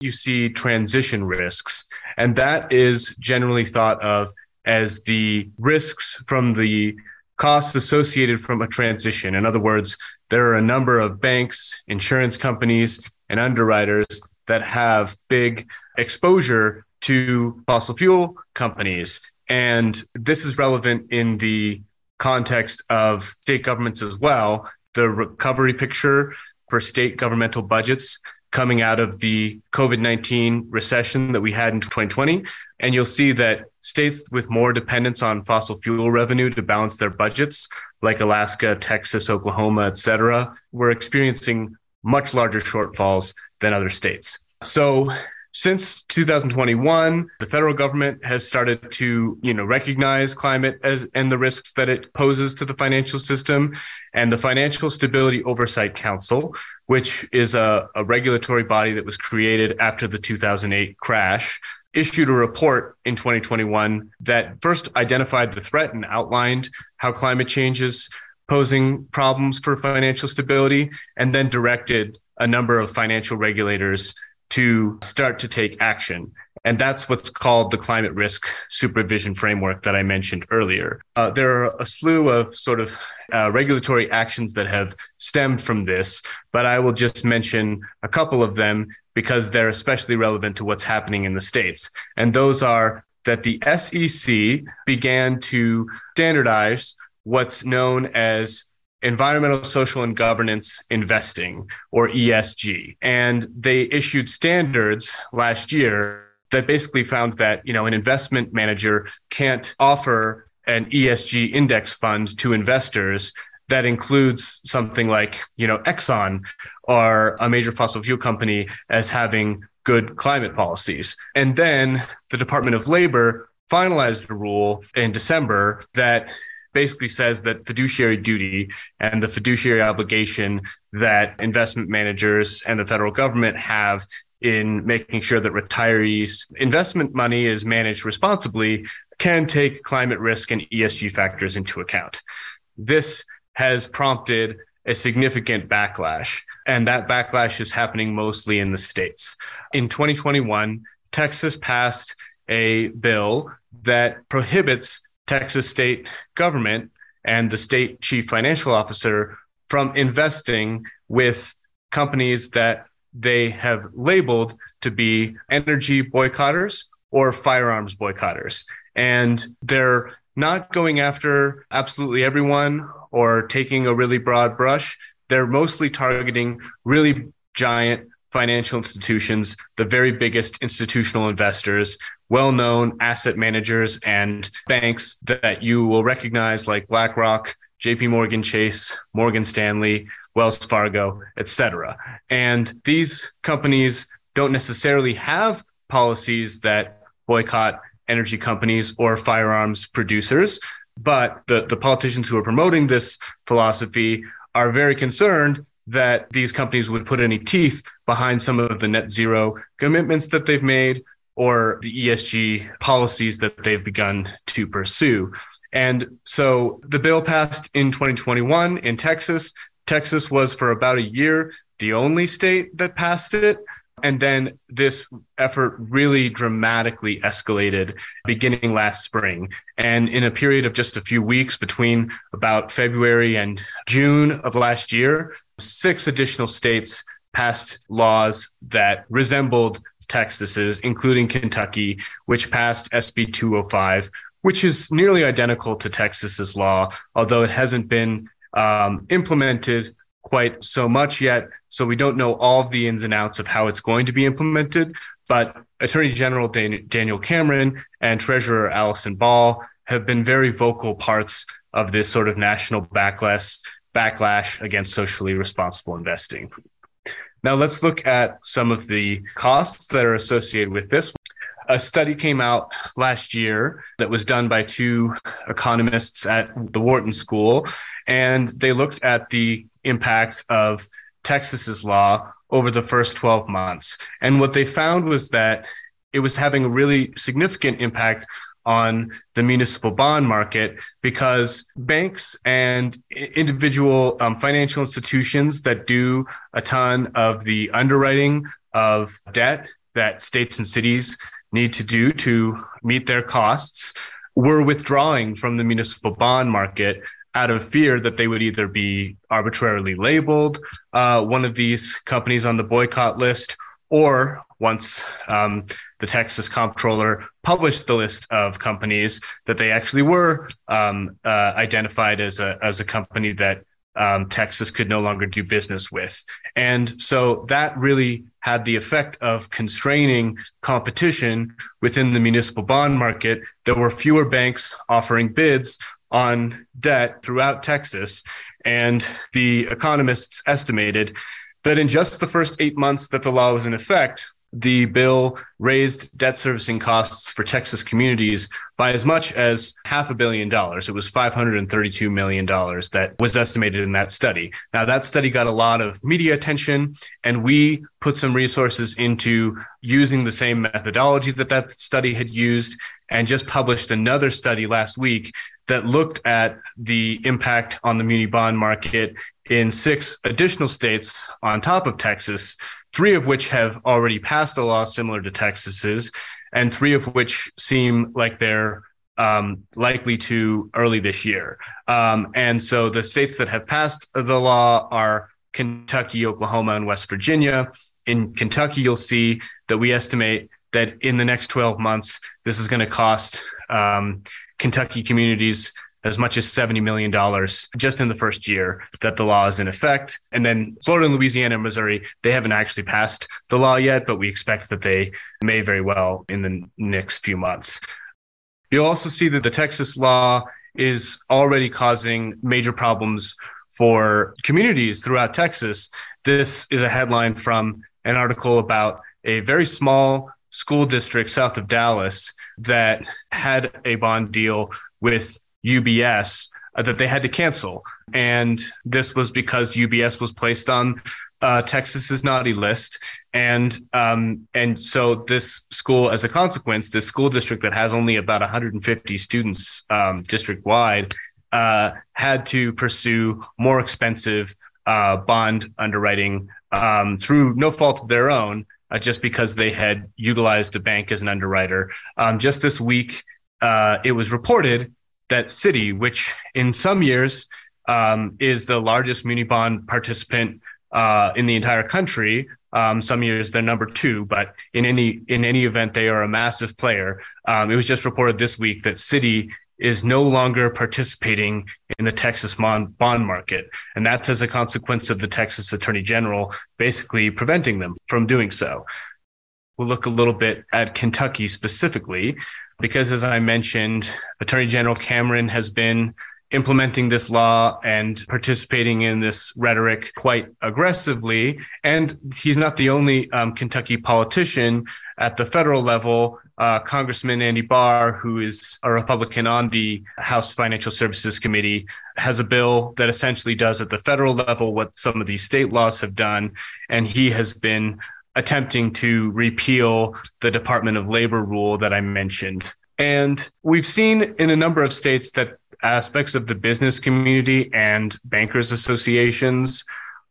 You see transition risks, and that is generally thought of as the risks from the costs associated from a transition. In other words, there are a number of banks, insurance companies, and underwriters that have big exposure to fossil fuel companies. And this is relevant in the context of state governments as well. The recovery picture for state governmental budgets coming out of the COVID 19 recession that we had in 2020. And you'll see that states with more dependence on fossil fuel revenue to balance their budgets, like Alaska, Texas, Oklahoma, et cetera, were experiencing much larger shortfalls than other states. So since 2021, the federal government has started to, you know, recognize climate as and the risks that it poses to the financial system. And the Financial Stability Oversight Council, which is a, a regulatory body that was created after the 2008 crash, issued a report in 2021 that first identified the threat and outlined how climate change is posing problems for financial stability, and then directed a number of financial regulators to start to take action. And that's what's called the climate risk supervision framework that I mentioned earlier. Uh, there are a slew of sort of uh, regulatory actions that have stemmed from this, but I will just mention a couple of them because they're especially relevant to what's happening in the States. And those are that the SEC began to standardize what's known as environmental, social, and governance investing, or ESG. And they issued standards last year that basically found that, you know, an investment manager can't offer an ESG index fund to investors that includes something like, you know, Exxon or a major fossil fuel company as having good climate policies. And then the Department of Labor finalized a rule in December that basically says that fiduciary duty and the fiduciary obligation that investment managers and the federal government have in making sure that retirees' investment money is managed responsibly can take climate risk and ESG factors into account. This has prompted a significant backlash, and that backlash is happening mostly in the states. In 2021, Texas passed a bill that prohibits Texas state government and the state chief financial officer from investing with companies that they have labeled to be energy boycotters or firearms boycotters. And they're not going after absolutely everyone or taking a really broad brush. They're mostly targeting really giant financial institutions, the very biggest institutional investors, well known asset managers and banks that you will recognize, like BlackRock, JP Morgan Chase, Morgan Stanley, Wells Fargo, et cetera. And these companies don't necessarily have policies that boycott energy companies or firearms producers. But the, the politicians who are promoting this philosophy are very concerned that these companies would put any teeth behind some of the net zero commitments that they've made or the ESG policies that they've begun to pursue. And so the bill passed in 2021 in Texas. Texas was for about a year the only state that passed it. And then this effort really dramatically escalated beginning last spring. And in a period of just a few weeks between about February and June of last year, six additional states passed laws that resembled Texas's, including Kentucky, which passed SB 205, which is nearly identical to Texas's law, although it hasn't been um, implemented quite so much yet so we don't know all of the ins and outs of how it's going to be implemented. But Attorney General Daniel Cameron and Treasurer Allison Ball have been very vocal parts of this sort of national backlash backlash against socially responsible investing. Now let's look at some of the costs that are associated with this. A study came out last year that was done by two economists at the Wharton School, and they looked at the impact of Texas's law over the first 12 months. And what they found was that it was having a really significant impact on the municipal bond market because banks and individual um, financial institutions that do a ton of the underwriting of debt that states and cities need to do to meet their costs were withdrawing from the municipal bond market out of fear that they would either be arbitrarily labeled uh, one of these companies on the boycott list, or once um, the Texas comptroller published the list of companies that they actually were um, uh, identified as a as a company that um, Texas could no longer do business with. And so that really had the effect of constraining competition within the municipal bond market. There were fewer banks offering bids on debt throughout Texas. And the economists estimated that in just the first eight months that the law was in effect, the bill raised debt servicing costs for Texas communities by as much as half a billion dollars. It was $532 million that was estimated in that study. Now, that study got a lot of media attention, and we put some resources into using the same methodology that that study had used and just published another study last week that looked at the impact on the muni bond market in six additional states on top of Texas three of which have already passed a law similar to Texas's, and three of which seem like they're um, likely to early this year. Um, and so the states that have passed the law are Kentucky, Oklahoma, and West Virginia. In Kentucky, you'll see that we estimate that in the next 12 months, this is going to cost um, Kentucky communities as much as $70 million just in the first year that the law is in effect. And then Florida and Louisiana and Missouri, they haven't actually passed the law yet, but we expect that they may very well in the next few months. You'll also see that the Texas law is already causing major problems for communities throughout Texas. This is a headline from an article about a very small school district south of Dallas that had a bond deal with UBS uh, that they had to cancel. And this was because UBS was placed on uh, Texas's naughty list. And um, and so this school, as a consequence, this school district that has only about 150 students um, district wide, uh, had to pursue more expensive uh, bond underwriting um, through no fault of their own, uh, just because they had utilized a bank as an underwriter. Um, just this week, uh, it was reported that Citi, which in some years um, is the largest muni bond participant uh, in the entire country. Um, some years they're number two, but in any in any event, they are a massive player. Um, it was just reported this week that Citi is no longer participating in the Texas bond market, and that's as a consequence of the Texas Attorney General basically preventing them from doing so. We'll look a little bit at Kentucky specifically because, as I mentioned, Attorney General Cameron has been implementing this law and participating in this rhetoric quite aggressively. And he's not the only um, Kentucky politician at the federal level. Uh, Congressman Andy Barr, who is a Republican on the House Financial Services Committee, has a bill that essentially does at the federal level what some of these state laws have done. And he has been attempting to repeal the Department of Labor rule that I mentioned. And we've seen in a number of states that aspects of the business community and bankers associations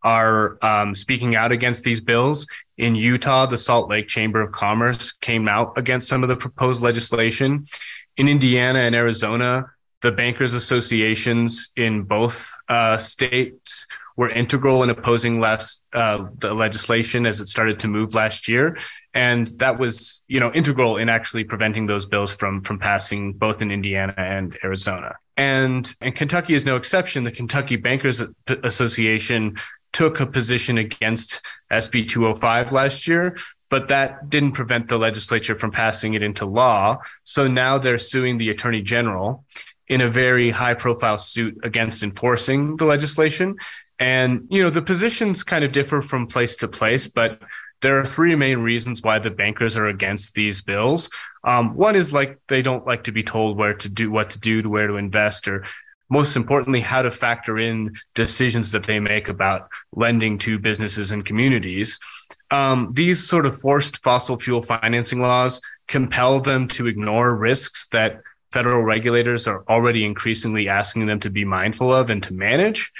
are um, speaking out against these bills. In Utah, the Salt Lake Chamber of Commerce came out against some of the proposed legislation. In Indiana and Arizona, the bankers associations in both uh, states were integral in opposing last uh, the legislation as it started to move last year, and that was you know integral in actually preventing those bills from from passing both in Indiana and Arizona. And and Kentucky is no exception. The Kentucky Bankers Association took a position against SB 205 last year, but that didn't prevent the legislature from passing it into law. So now they're suing the attorney general in a very high profile suit against enforcing the legislation. And, you know, the positions kind of differ from place to place, but there are three main reasons why the bankers are against these bills. Um, one is like they don't like to be told where to do, what to do, to where to invest, or most importantly, how to factor in decisions that they make about lending to businesses and communities. Um, these sort of forced fossil fuel financing laws compel them to ignore risks that federal regulators are already increasingly asking them to be mindful of and to manage.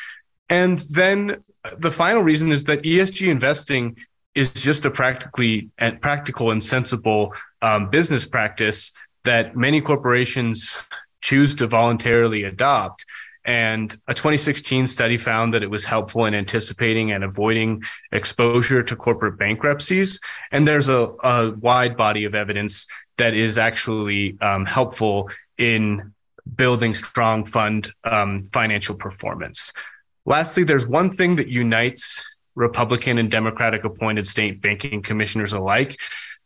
And then the final reason is that ESG investing is just a practically and practical and sensible um, business practice that many corporations choose to voluntarily adopt. And a 2016 study found that it was helpful in anticipating and avoiding exposure to corporate bankruptcies. And there's a, a wide body of evidence that is actually um, helpful in building strong fund um, financial performance. Lastly, there's one thing that unites Republican and Democratic appointed state banking commissioners alike.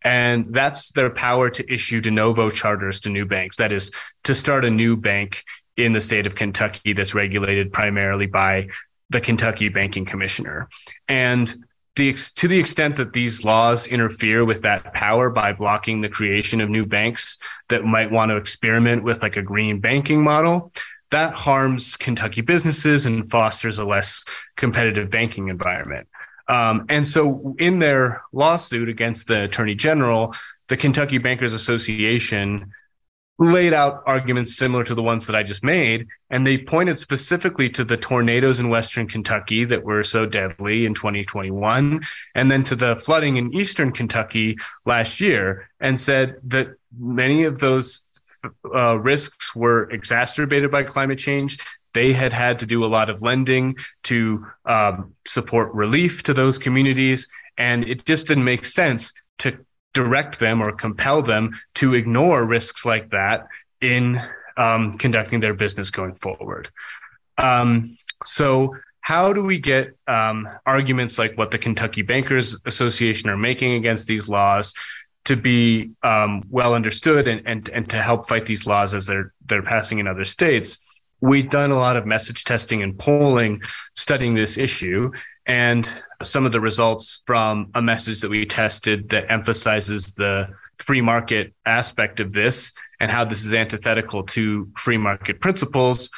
And that's their power to issue de novo charters to new banks. That is to start a new bank in the state of Kentucky that's regulated primarily by the Kentucky Banking Commissioner. And the, to the extent that these laws interfere with that power by blocking the creation of new banks that might want to experiment with like a green banking model, that harms Kentucky businesses and fosters a less competitive banking environment. Um, and so, in their lawsuit against the attorney general, the Kentucky Bankers Association laid out arguments similar to the ones that I just made. And they pointed specifically to the tornadoes in Western Kentucky that were so deadly in 2021, and then to the flooding in Eastern Kentucky last year, and said that many of those uh, risks were exacerbated by climate change. They had had to do a lot of lending to um, support relief to those communities. And it just didn't make sense to direct them or compel them to ignore risks like that in um, conducting their business going forward. Um, so, how do we get um, arguments like what the Kentucky Bankers Association are making against these laws to be um, well understood and, and and to help fight these laws as they're they're passing in other states. We've done a lot of message testing and polling studying this issue, and some of the results from a message that we tested that emphasizes the free market aspect of this and how this is antithetical to free market principles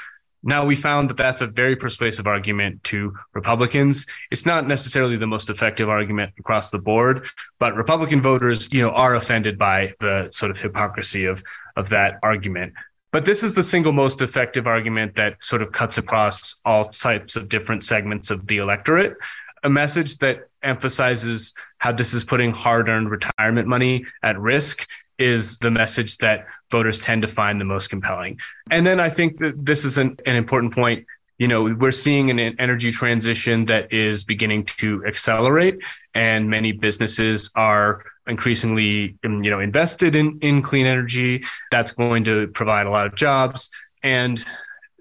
now, we found that that's a very persuasive argument to Republicans. It's not necessarily the most effective argument across the board, but Republican voters, you know, are offended by the sort of hypocrisy of, of that argument. But this is the single most effective argument that sort of cuts across all types of different segments of the electorate. A message that emphasizes how this is putting hard earned retirement money at risk is the message that voters tend to find the most compelling. And then I think that this is an, an important point. You know, we're seeing an energy transition that is beginning to accelerate, and many businesses are increasingly, you know, invested in, in clean energy. That's going to provide a lot of jobs. And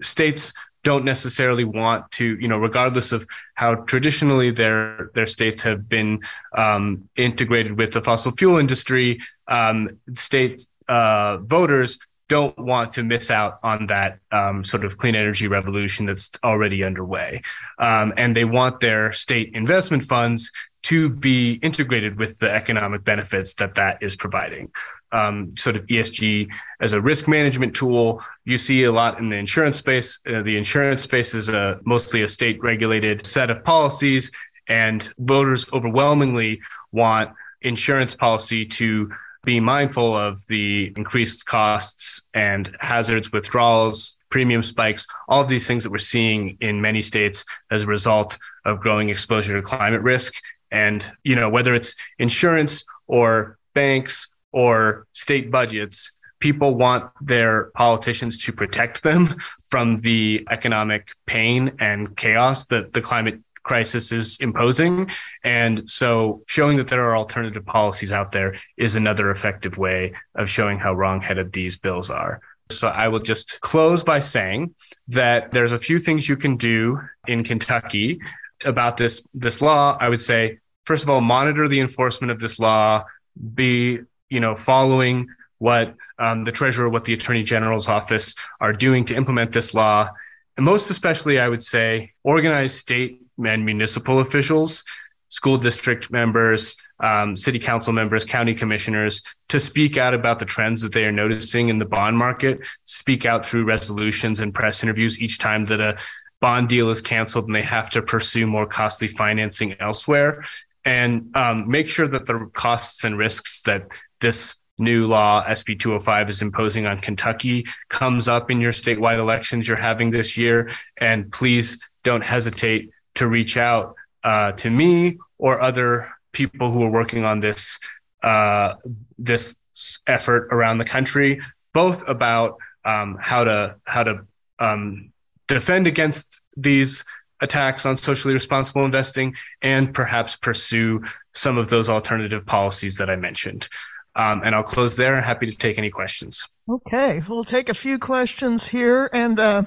states don't necessarily want to, you know, regardless of how traditionally their their states have been um, integrated with the fossil fuel industry, um, state uh, voters don't want to miss out on that um, sort of clean energy revolution that's already underway, um, and they want their state investment funds to be integrated with the economic benefits that that is providing um, sort of ESG as a risk management tool. You see a lot in the insurance space. Uh, the insurance space is a, mostly a state regulated set of policies, and voters overwhelmingly want insurance policy to be mindful of the increased costs and hazards, withdrawals, premium spikes, all of these things that we're seeing in many states as a result of growing exposure to climate risk. And, you know, whether it's insurance or banks or state budgets, people want their politicians to protect them from the economic pain and chaos that the climate crisis is imposing. And so showing that there are alternative policies out there is another effective way of showing how wrongheaded these bills are. So I will just close by saying that there's a few things you can do in Kentucky about this this law, I would say first of all, monitor the enforcement of this law. Be you know following what um, the treasurer, what the attorney general's office are doing to implement this law, and most especially, I would say, organize state and municipal officials, school district members, um, city council members, county commissioners to speak out about the trends that they are noticing in the bond market, speak out through resolutions and press interviews each time that a bond deal is canceled and they have to pursue more costly financing elsewhere and um, make sure that the costs and risks that this new law SB 205 is imposing on Kentucky comes up in your statewide elections you're having this year. And please don't hesitate to reach out uh, to me or other people who are working on this uh, this effort around the country both about um, how to how to um, defend against these attacks on socially responsible investing and perhaps pursue some of those alternative policies that I mentioned. Um, and I'll close there. Happy to take any questions. Okay, we'll take a few questions here. And uh,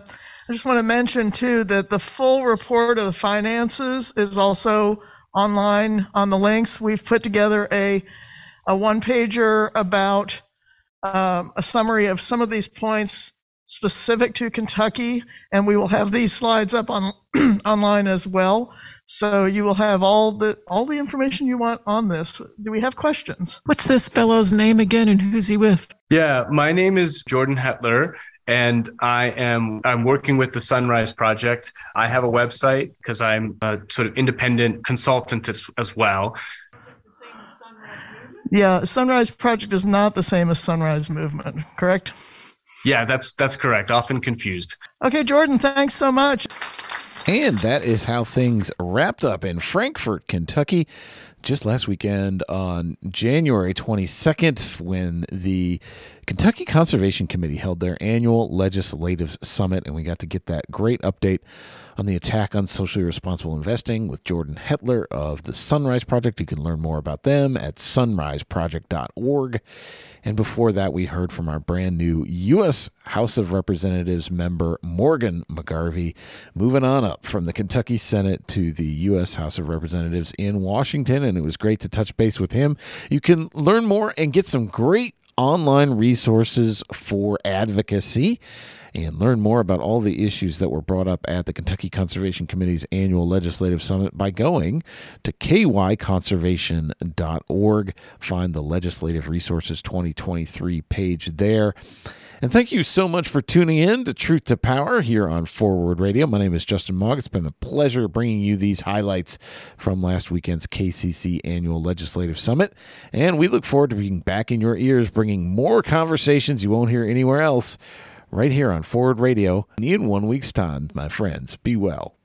I just want to mention, too, that the full report of the finances is also online on the links. We've put together a, a one pager about um, a summary of some of these points specific to Kentucky, and we will have these slides up on online as well. So you will have all the all the information you want on this. Do we have questions? What's this fellow's name again, and who's he with? Yeah, my name is Jordan Hetler, and I am I'm working with the Sunrise Project. I have a website because I'm a sort of independent consultant as, as well. Yeah, Sunrise Project is not the same as Sunrise Movement, correct? Yeah, that's that's correct. Often confused. Okay, Jordan, thanks so much. And that is how things wrapped up in Frankfort, Kentucky, just last weekend on January 22nd when the Kentucky Conservation Committee held their annual legislative summit, and we got to get that great update on the attack on socially responsible investing with Jordan Hetler of the Sunrise Project. You can learn more about them at sunriseproject.org. And before that, we heard from our brand new U.S. House of Representatives member, Morgan McGarvey, moving on up from the Kentucky Senate to the U.S. House of Representatives in Washington. And it was great to touch base with him. You can learn more and get some great online resources for advocacy and learn more about all the issues that were brought up at the Kentucky Conservation Committee's annual legislative summit by going to kyconservation.org. Find the Legislative Resources 2023 page there. And thank you so much for tuning in to Truth to Power here on Forward Radio. My name is Justin Mogg. It's been a pleasure bringing you these highlights from last weekend's KCC Annual Legislative Summit. And we look forward to being back in your ears, bringing more conversations you won't hear anywhere else right here on Forward Radio in one week's time, my friends. Be well.